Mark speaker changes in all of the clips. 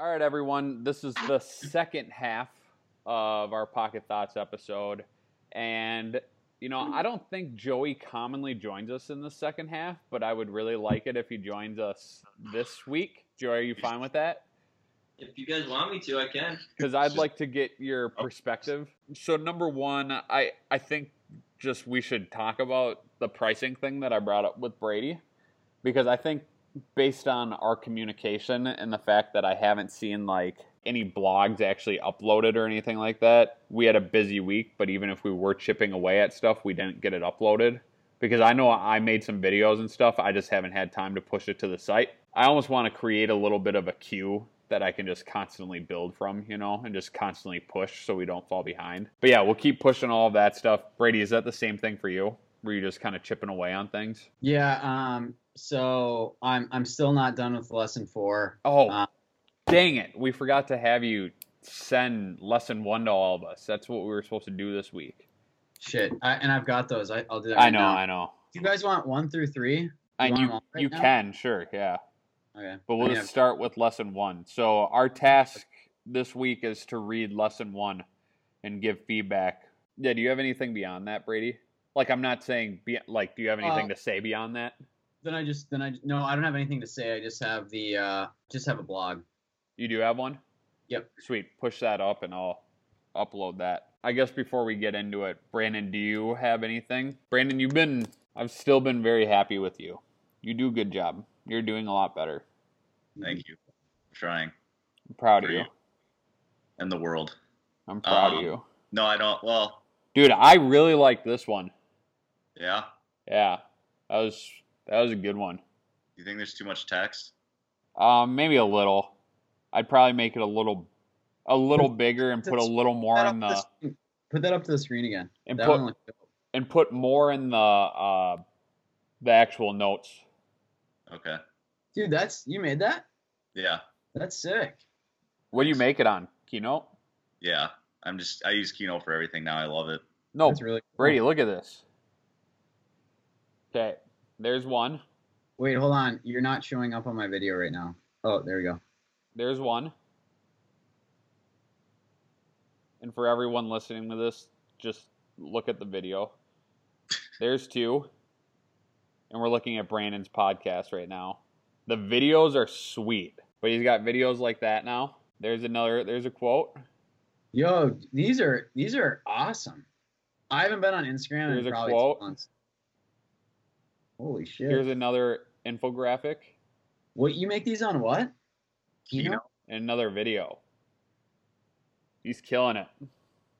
Speaker 1: All right, everyone. This is the second half of our Pocket Thoughts episode. And, you know, I don't think Joey commonly joins us in the second half, but I would really like it if he joins us this week. Joey, are you fine with that?
Speaker 2: If you guys want me to, I can.
Speaker 1: Because I'd like to get your oh. perspective. So, number one, I, I think just we should talk about the pricing thing that I brought up with Brady. Because I think based on our communication and the fact that I haven't seen like any blogs actually uploaded or anything like that, we had a busy week. But even if we were chipping away at stuff, we didn't get it uploaded because I know I made some videos and stuff. I just haven't had time to push it to the site. I almost want to create a little bit of a queue that I can just constantly build from, you know, and just constantly push so we don't fall behind. But yeah, we'll keep pushing all of that stuff. Brady, is that the same thing for you? Were you just kind of chipping away on things?
Speaker 3: Yeah. Um. So I'm I'm still not done with lesson four.
Speaker 1: Oh,
Speaker 3: Uh,
Speaker 1: dang it. We forgot to have you send lesson one to all of us. That's what we were supposed to do this week.
Speaker 3: Shit. I, and I've got those. I, I'll do that.
Speaker 1: I know,
Speaker 3: now.
Speaker 1: I know.
Speaker 3: Do you guys want one through three?
Speaker 1: And
Speaker 3: want
Speaker 1: you
Speaker 3: them all right
Speaker 1: you
Speaker 3: now?
Speaker 1: can, sure, yeah.
Speaker 3: Okay.
Speaker 1: But we'll
Speaker 3: I mean,
Speaker 1: start with lesson one. So our task this week is to read lesson one and give feedback. Yeah, do you have anything beyond that, Brady? Like I'm not saying be, like do you have anything
Speaker 3: Uh,
Speaker 1: to say beyond that?
Speaker 3: Then I just then I no I don't have anything to say. I just have the uh just have a blog.
Speaker 1: You do have one?
Speaker 3: Yep.
Speaker 1: Sweet. Push that up and I'll upload that. I guess before we get into it, Brandon, do you have anything? Brandon, you've been I've still been very happy with you. You do a good job. You're doing a lot better.
Speaker 4: Thank you. Trying.
Speaker 1: I'm proud of you.
Speaker 4: you. And the world.
Speaker 1: I'm proud of
Speaker 4: Um,
Speaker 1: you.
Speaker 4: No, I don't. Well,
Speaker 1: Dude, I really like this one.
Speaker 4: Yeah.
Speaker 1: Yeah. That was that was a good one.
Speaker 4: You think there's too much text?
Speaker 1: Um, maybe a little. I'd probably make it a little a little bigger and put a little more in
Speaker 3: up to
Speaker 1: the
Speaker 3: Put that up to the screen again.
Speaker 1: and
Speaker 3: that
Speaker 1: put
Speaker 3: one looks
Speaker 1: and put more in the uh the actual notes.
Speaker 4: Okay.
Speaker 3: Dude, that's you made that?
Speaker 4: Yeah.
Speaker 3: That's sick.
Speaker 1: What do you make it on? Keynote?
Speaker 4: Yeah. I'm just. I use Keynote for everything now. I love it.
Speaker 1: No,
Speaker 3: That's really cool.
Speaker 1: Brady, look at this. Okay, there's one.
Speaker 3: Wait, hold on. You're not showing up on my video right now. Oh, there we go.
Speaker 1: There's one. And for everyone listening to this, just look at the video. There's two. And we're looking at Brandon's podcast right now. The videos are sweet, but he's got videos like that now. There's another, there's a quote.
Speaker 3: Yo, these are these are awesome. I haven't been on Instagram
Speaker 1: Here's
Speaker 3: in
Speaker 1: a
Speaker 3: probably
Speaker 1: quote.
Speaker 3: two months. Holy shit!
Speaker 1: Here's another infographic
Speaker 3: what you make these on what?
Speaker 4: Keynote.
Speaker 1: and another video. He's killing it.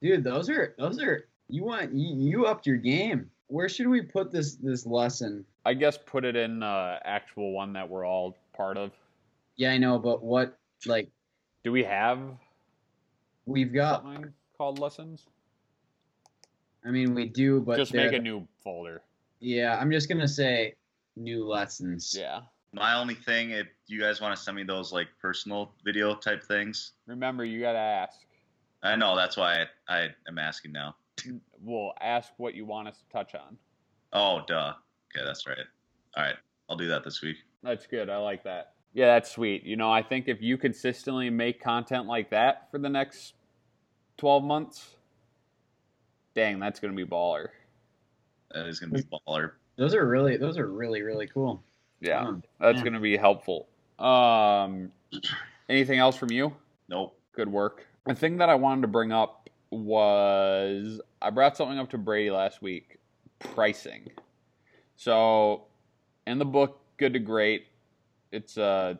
Speaker 3: Dude, those are those are you want you, you upped your game. Where should we put this this lesson?
Speaker 1: I guess put it in uh, actual one that we're all part of.
Speaker 3: Yeah, I know, but what like
Speaker 1: Do we have
Speaker 3: we've got?
Speaker 1: called lessons?
Speaker 3: I mean, we do, but
Speaker 1: Just make a new folder.
Speaker 3: Yeah, I'm just gonna say new lessons.
Speaker 1: Yeah.
Speaker 4: My only thing, if you guys want to send me those like personal video type things,
Speaker 1: Remember, you gotta ask.
Speaker 4: I know that's why I, I am asking now.
Speaker 1: We'll ask what you want us to touch on.
Speaker 4: Oh, duh. Okay, that's right. All right, I'll do that this week.
Speaker 1: That's good. I like that. Yeah, that's sweet. You know, I think if you consistently make content like that for the next 12 months, dang, that's going to be baller.
Speaker 4: That is gonna be baller.
Speaker 3: Those are really those are really really cool.
Speaker 1: Yeah, that's
Speaker 3: yeah.
Speaker 1: going to be helpful. Um, anything else from you?
Speaker 4: Nope.
Speaker 1: Good work. The thing that I wanted to bring up was I brought something up to Brady last week pricing. So, in the book Good to Great, it's a,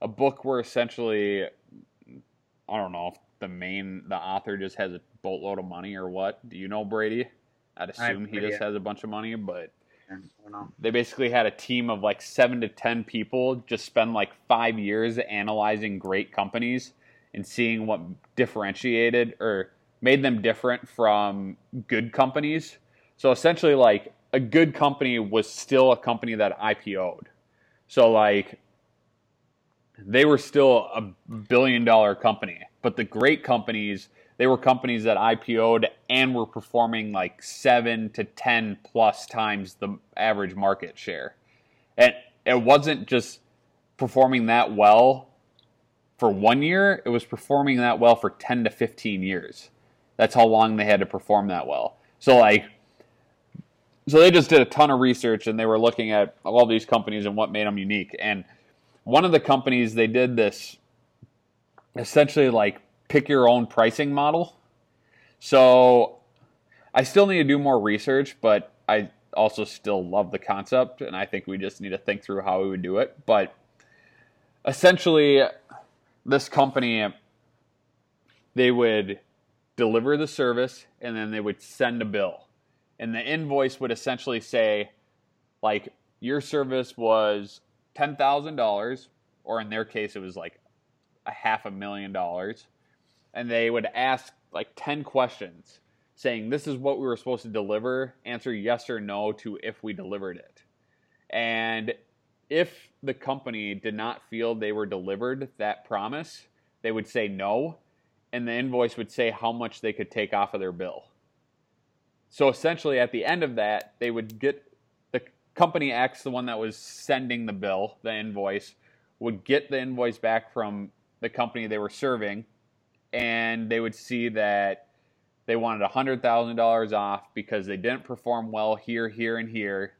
Speaker 1: a book where essentially, I don't know if the main, the author just has a boatload of money or what. Do you know Brady? I'd assume he just has a bunch of money, but
Speaker 3: I don't know.
Speaker 1: they basically had a team of like seven to ten people just spend like five years analyzing great companies and seeing what differentiated or made them different from good companies. So essentially, like a good company was still a company that IPO'd. So like they were still a billion dollar company, but the great companies they were companies that IPO'd and were performing like seven to ten plus times the average market share. And it wasn't just performing that well for one year, it was performing that well for 10 to 15 years. That's how long they had to perform that well. So, like, so they just did a ton of research and they were looking at all these companies and what made them unique. And one of the companies, they did this essentially like pick your own pricing model. So I still need to do more research, but I also still love the concept, and I think we just need to think through how we would do it. But essentially, this company they would deliver the service and then they would send a bill, and the invoice would essentially say, like, your service was ten thousand dollars, or in their case, it was like a half a million dollars, and they would ask like ten questions saying this is what we were supposed to deliver, answer yes or no to if we delivered it. And if the company did not feel they were delivered that promise, they would say no, and the invoice would say how much they could take off of their bill. So essentially, at the end of that, they would get the company X, the one that was sending the bill, the invoice, would get the invoice back from the company they were serving, and they would see that they wanted $100,000 off because they didn't perform well here, here, and here.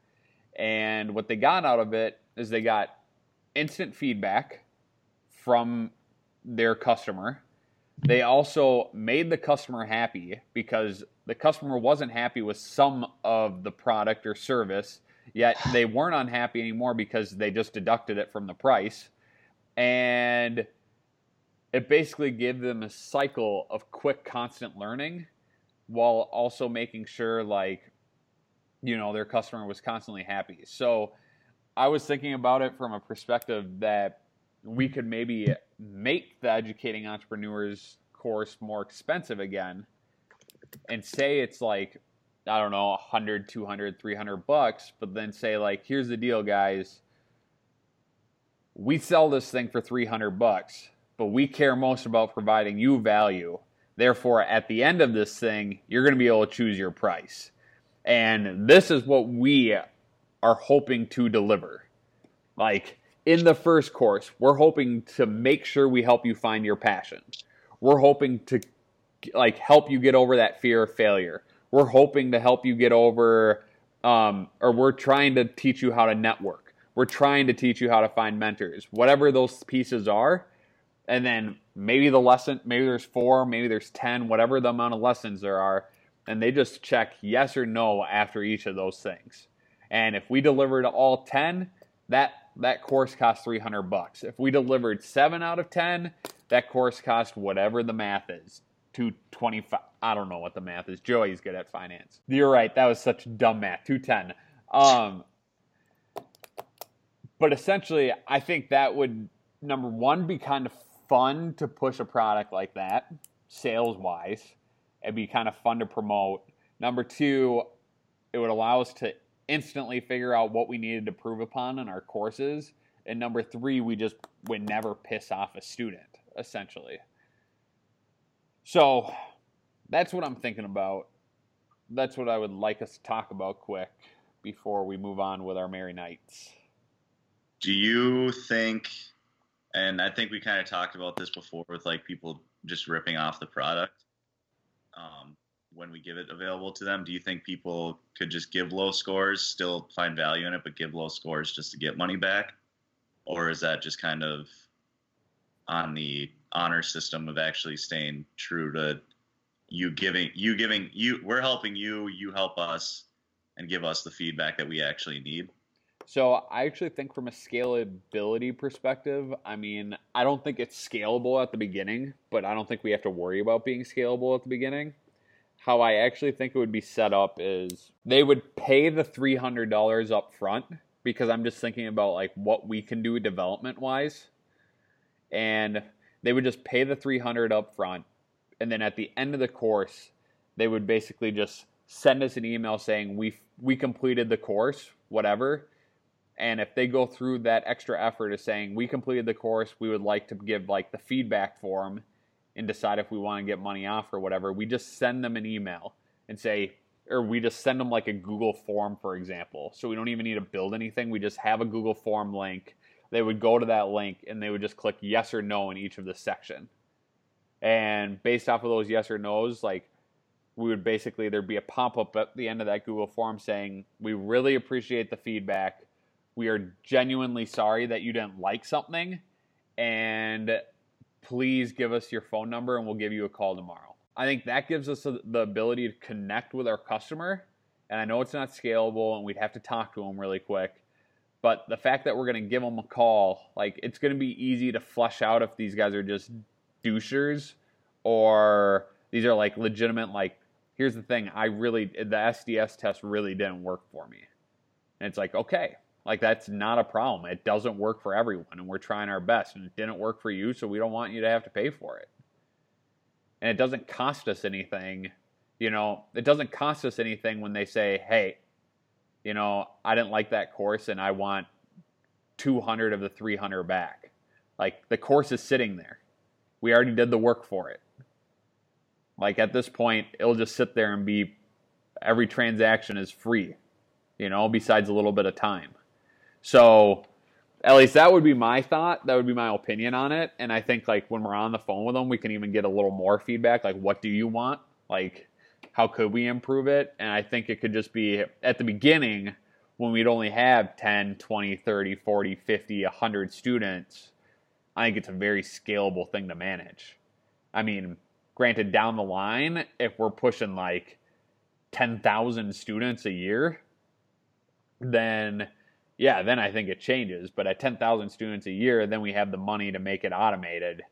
Speaker 1: And what they got out of it is they got instant feedback from their customer. They also made the customer happy because the customer wasn't happy with some of the product or service, yet they weren't unhappy anymore because they just deducted it from the price. And it basically gave them a cycle of quick, constant learning while also making sure like you know their customer was constantly happy. So i was thinking about it from a perspective that we could maybe make the educating entrepreneurs course more expensive again and say it's like i don't know 100 200 300 bucks but then say like here's the deal guys. We sell this thing for 300 bucks but we care most about providing you value Therefore, at the end of this thing, you're going to be able to choose your price. And this is what we are hoping to deliver. Like in the first course, we're hoping to make sure we help you find your passion. We're hoping to like help you get over that fear of failure. We're hoping to help you get over um, or we're trying to teach you how to network. We're trying to teach you how to find mentors. Whatever those pieces are, and then maybe the lesson maybe there's four maybe there's ten whatever the amount of lessons there are and they just check yes or no after each of those things. And if we delivered all 10 that that course cost 300 bucks. If we delivered 7 out of 10 that course cost whatever the math is 225 i don't know what the math is. Joey's good at finance. You're right that was such dumb math 210 um but essentially i think that would number one be kind of fun to push a product like that, sales wise. It'd be kind of fun to promote. Number two, it would allow us to instantly figure out what we needed to prove upon in our courses. And number three, we just would never piss off a student, essentially. So that's what I'm thinking about. That's what I would like us to talk about quick before we move on with our Merry Nights.
Speaker 4: Do you think and I think we kind of talked about this before with like people just ripping off the product um, when we give it available to them. Do you think people could just give low scores, still find value in it, but give low scores just to get money back? Or is that just kind of on the honor system of actually staying true to you giving you giving you we're helping you you help us and give us the feedback that we actually need
Speaker 1: so I actually think from a scalability perspective, I mean, I don't think it's scalable at the beginning, but I don't think we have to worry about being scalable at the beginning. How I actually think it would be set up is they would pay the $300 up front because I'm just thinking about like what we can do development wise. And they would just pay the 300 up front and then at the end of the course, they would basically just send us an email saying we we completed the course, whatever and if they go through that extra effort of saying we completed the course we would like to give like the feedback form and decide if we want to get money off or whatever we just send them an email and say or we just send them like a google form for example so we don't even need to build anything we just have a google form link they would go to that link and they would just click yes or no in each of the section. And based off of those yes or no's, like we would basically there'd be a pop up at the end of that Google form saying, "We really appreciate the feedback. We are genuinely sorry that you didn't like something, and please give us your phone number and we'll give you a call tomorrow." I think that gives us the ability to connect with our customer. And I know it's not scalable and we'd have to talk to them really quick. But the fact that we're going to give them a call, like it's going to be easy to flush out if these guys are just douchers or these are like legitimate, like, here's the thing I really, the SDS test really didn't work for me. And it's like, okay, like that's not a problem. It doesn't work for everyone and we're trying our best and it didn't work for you. So we don't want you to have to pay for it and it doesn't cost us anything. You know, it doesn't cost us anything when they say, "Hey, you know, I didn't like that course and I want 200 of the 300 back." Like the course is sitting there. We already did the work for it. Like at this point, it'll just sit there and be every transaction is free, you know, besides a little bit of time. So, at least that would be my thought. That would be my opinion on it. And I think like when we're on the phone with them, we can even get a little more feedback. Like, what do you want? Like, how could we improve it? And I think it could just be at the beginning when we'd only have 10, 20, 30, 40, 50, 100 students. I think it's a very scalable thing to manage. I mean, granted, down the line, if we're pushing like 10,000 students a year, then yeah, then I think it changes. But at 10,000 students a year, then we have the money to make it automated.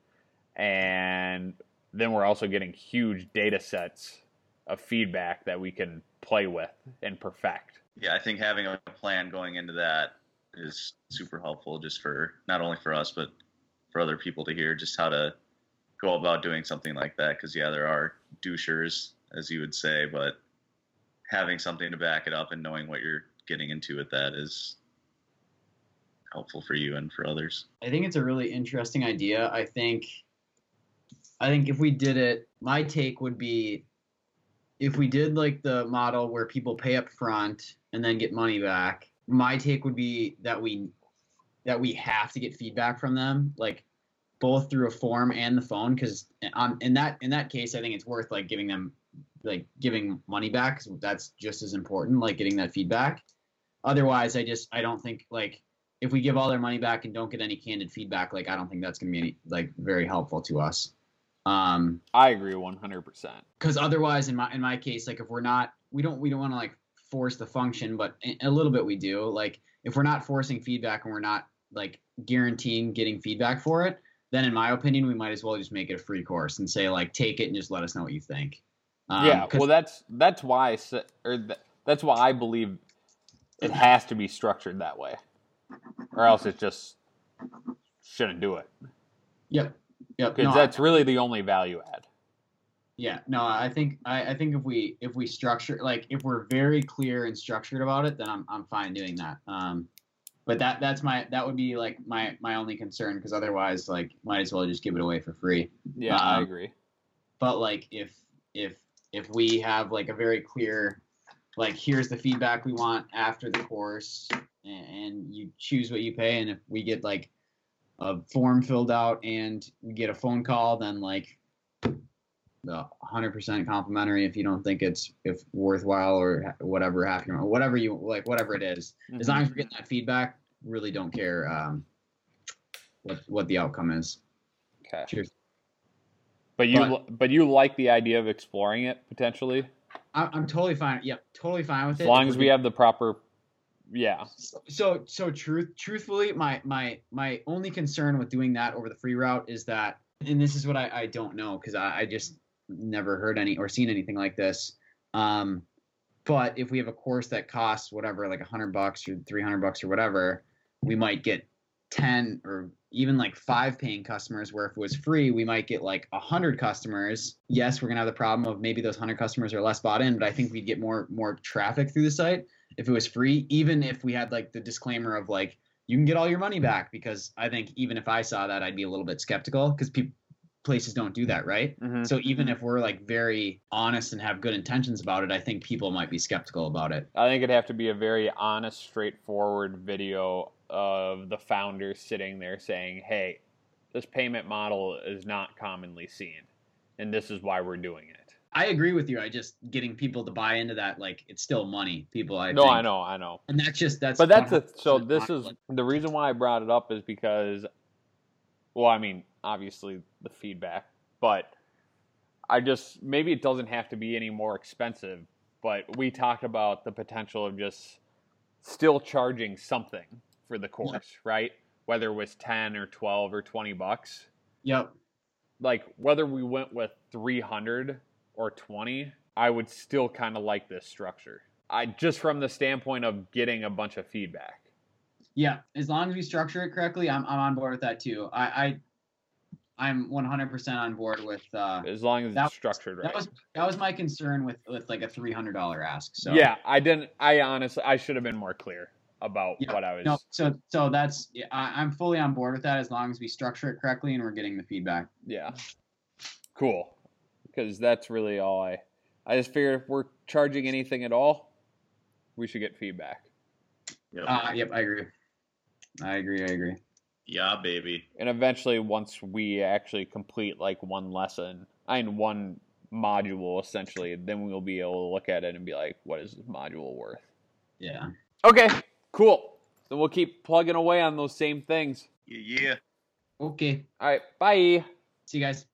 Speaker 1: And then we're also getting huge data sets of feedback that we can play with and perfect.
Speaker 4: Yeah, I think having a plan going into that is super helpful just for not only for us, but for other people to hear just how to go about doing something like that. Because, yeah, there are douchers, as you would say, but having something to back it up and knowing what you're getting into with that is helpful for you and for others.
Speaker 3: I think it's a really interesting idea. I think I think if we did it, my take would be if we did like the model where people pay up front and then get money back, my take would be that we that we have to get feedback from them, like both through a form and the phone, because um, in that in that case, I think it's worth like giving them like giving money back because that's just as important, like getting that feedback. Otherwise, I just I don't think like if we give all their money back and don't get any candid feedback, like I don't think that's going to be any, like very helpful to us. Um,
Speaker 1: I agree 100%.
Speaker 3: Because otherwise, in my in my case, like if we're not, we don't we don't want to like force the function, but a little bit we do. Like if we're not forcing feedback and we're not like guaranteeing getting feedback for it, then in my opinion, we might as well just make it a free course and say like take it and just let us know what you think.
Speaker 1: Um, yeah, well that's that's why I or that's why I believe it has to be structured that way or else it just shouldn't do it.
Speaker 3: Yep. Yep.
Speaker 1: Because no, that's I, really the only value add.
Speaker 3: Yeah. No, I think I, I think if we if we structure like if we're very clear and structured about it, then I'm I'm fine doing that. Um, but that that's my that would be like my my only concern because otherwise like might as well just give it away for free.
Speaker 1: Yeah, um, I agree.
Speaker 3: But like if if if we have like a very clear like here's the feedback we want after the course and you choose what you pay. And if we get like a form filled out and we get a phone call, then like the 100% complimentary if you don't think it's if worthwhile or whatever half your whatever you like whatever it is. Mm-hmm. as long as we're getting that feedback really don't care um, what what the outcome is
Speaker 1: okay Cheers. but you but, but you like the idea of exploring it potentially
Speaker 3: I, am totally fine yep totally fine with
Speaker 1: as it as long as we have the proper yeah.
Speaker 3: So so truth truthfully, my my my only concern with doing that over the free route is that, and this is what I, I don't know because I, I just never heard any or seen anything like this. Um, but if we have a course that costs whatever, like a hundred bucks or three hundred bucks or whatever, we might get ten or even like five paying customers. Where if it was free, we might get like a hundred customers. Yes, we're gonna have the problem of maybe those hundred customers are less bought in, but I think we'd get more more traffic through the site if it was free, even if we had like the disclaimer of like you can get all your money back because I think even if I saw that I'd be a little bit skeptical because people places don't do that, right? Mm-hmm. So even if we're like very honest and have good intentions about it, I think people might be skeptical about it.
Speaker 1: I think it'd have to be a very honest, straightforward video of the founders sitting there saying, "Hey, this payment model is not commonly seen, and this is why we're doing it."
Speaker 3: I agree with you. I just getting people to buy into that, like it's still money. People, I
Speaker 1: no,
Speaker 3: think.
Speaker 1: I know, I know.
Speaker 3: and that's just that's.
Speaker 1: But that's a, so this is the reason why I brought it up is because, well, I mean, obviously the feedback, but I just maybe it doesn't have to be any more expensive. But we talked about the potential of just still charging something for the course, right? Whether it was ten or twelve or twenty bucks,
Speaker 3: Yep.
Speaker 1: like whether we went with three hundred or twenty, I would still kind of like this structure. I just from the standpoint of getting a bunch of feedback.
Speaker 3: Yeah. As long as we structure it correctly, I'm I'm on board with that too. I, I I'm 100% on board with. uh
Speaker 1: as long as it's structured right.
Speaker 3: That was that was my concern with with like a $300 ask. So
Speaker 1: Yeah, I didn't. I honestly, I should have been more clear about
Speaker 3: Yeah,
Speaker 1: what I was.
Speaker 3: No, so so that's yeah, I, I'm fully on board with that as long as we structure it correctly and we're getting the feedback.
Speaker 1: Yeah, cool. Because that's really all I. I just figured if we're charging anything at all, we should get feedback.
Speaker 4: Yep.
Speaker 3: Uh, yep, I agree. I agree. I agree.
Speaker 4: yeah, baby.
Speaker 1: And eventually, once we actually complete like one lesson, I mean one module essentially, then we'll be able to look at it and be like, what is this module worth?
Speaker 3: Yeah.
Speaker 1: Okay, cool. Then we'll keep plugging away on those same things.
Speaker 4: Yeah, yeah.
Speaker 3: Okay.
Speaker 1: All right, bye.
Speaker 3: See you guys.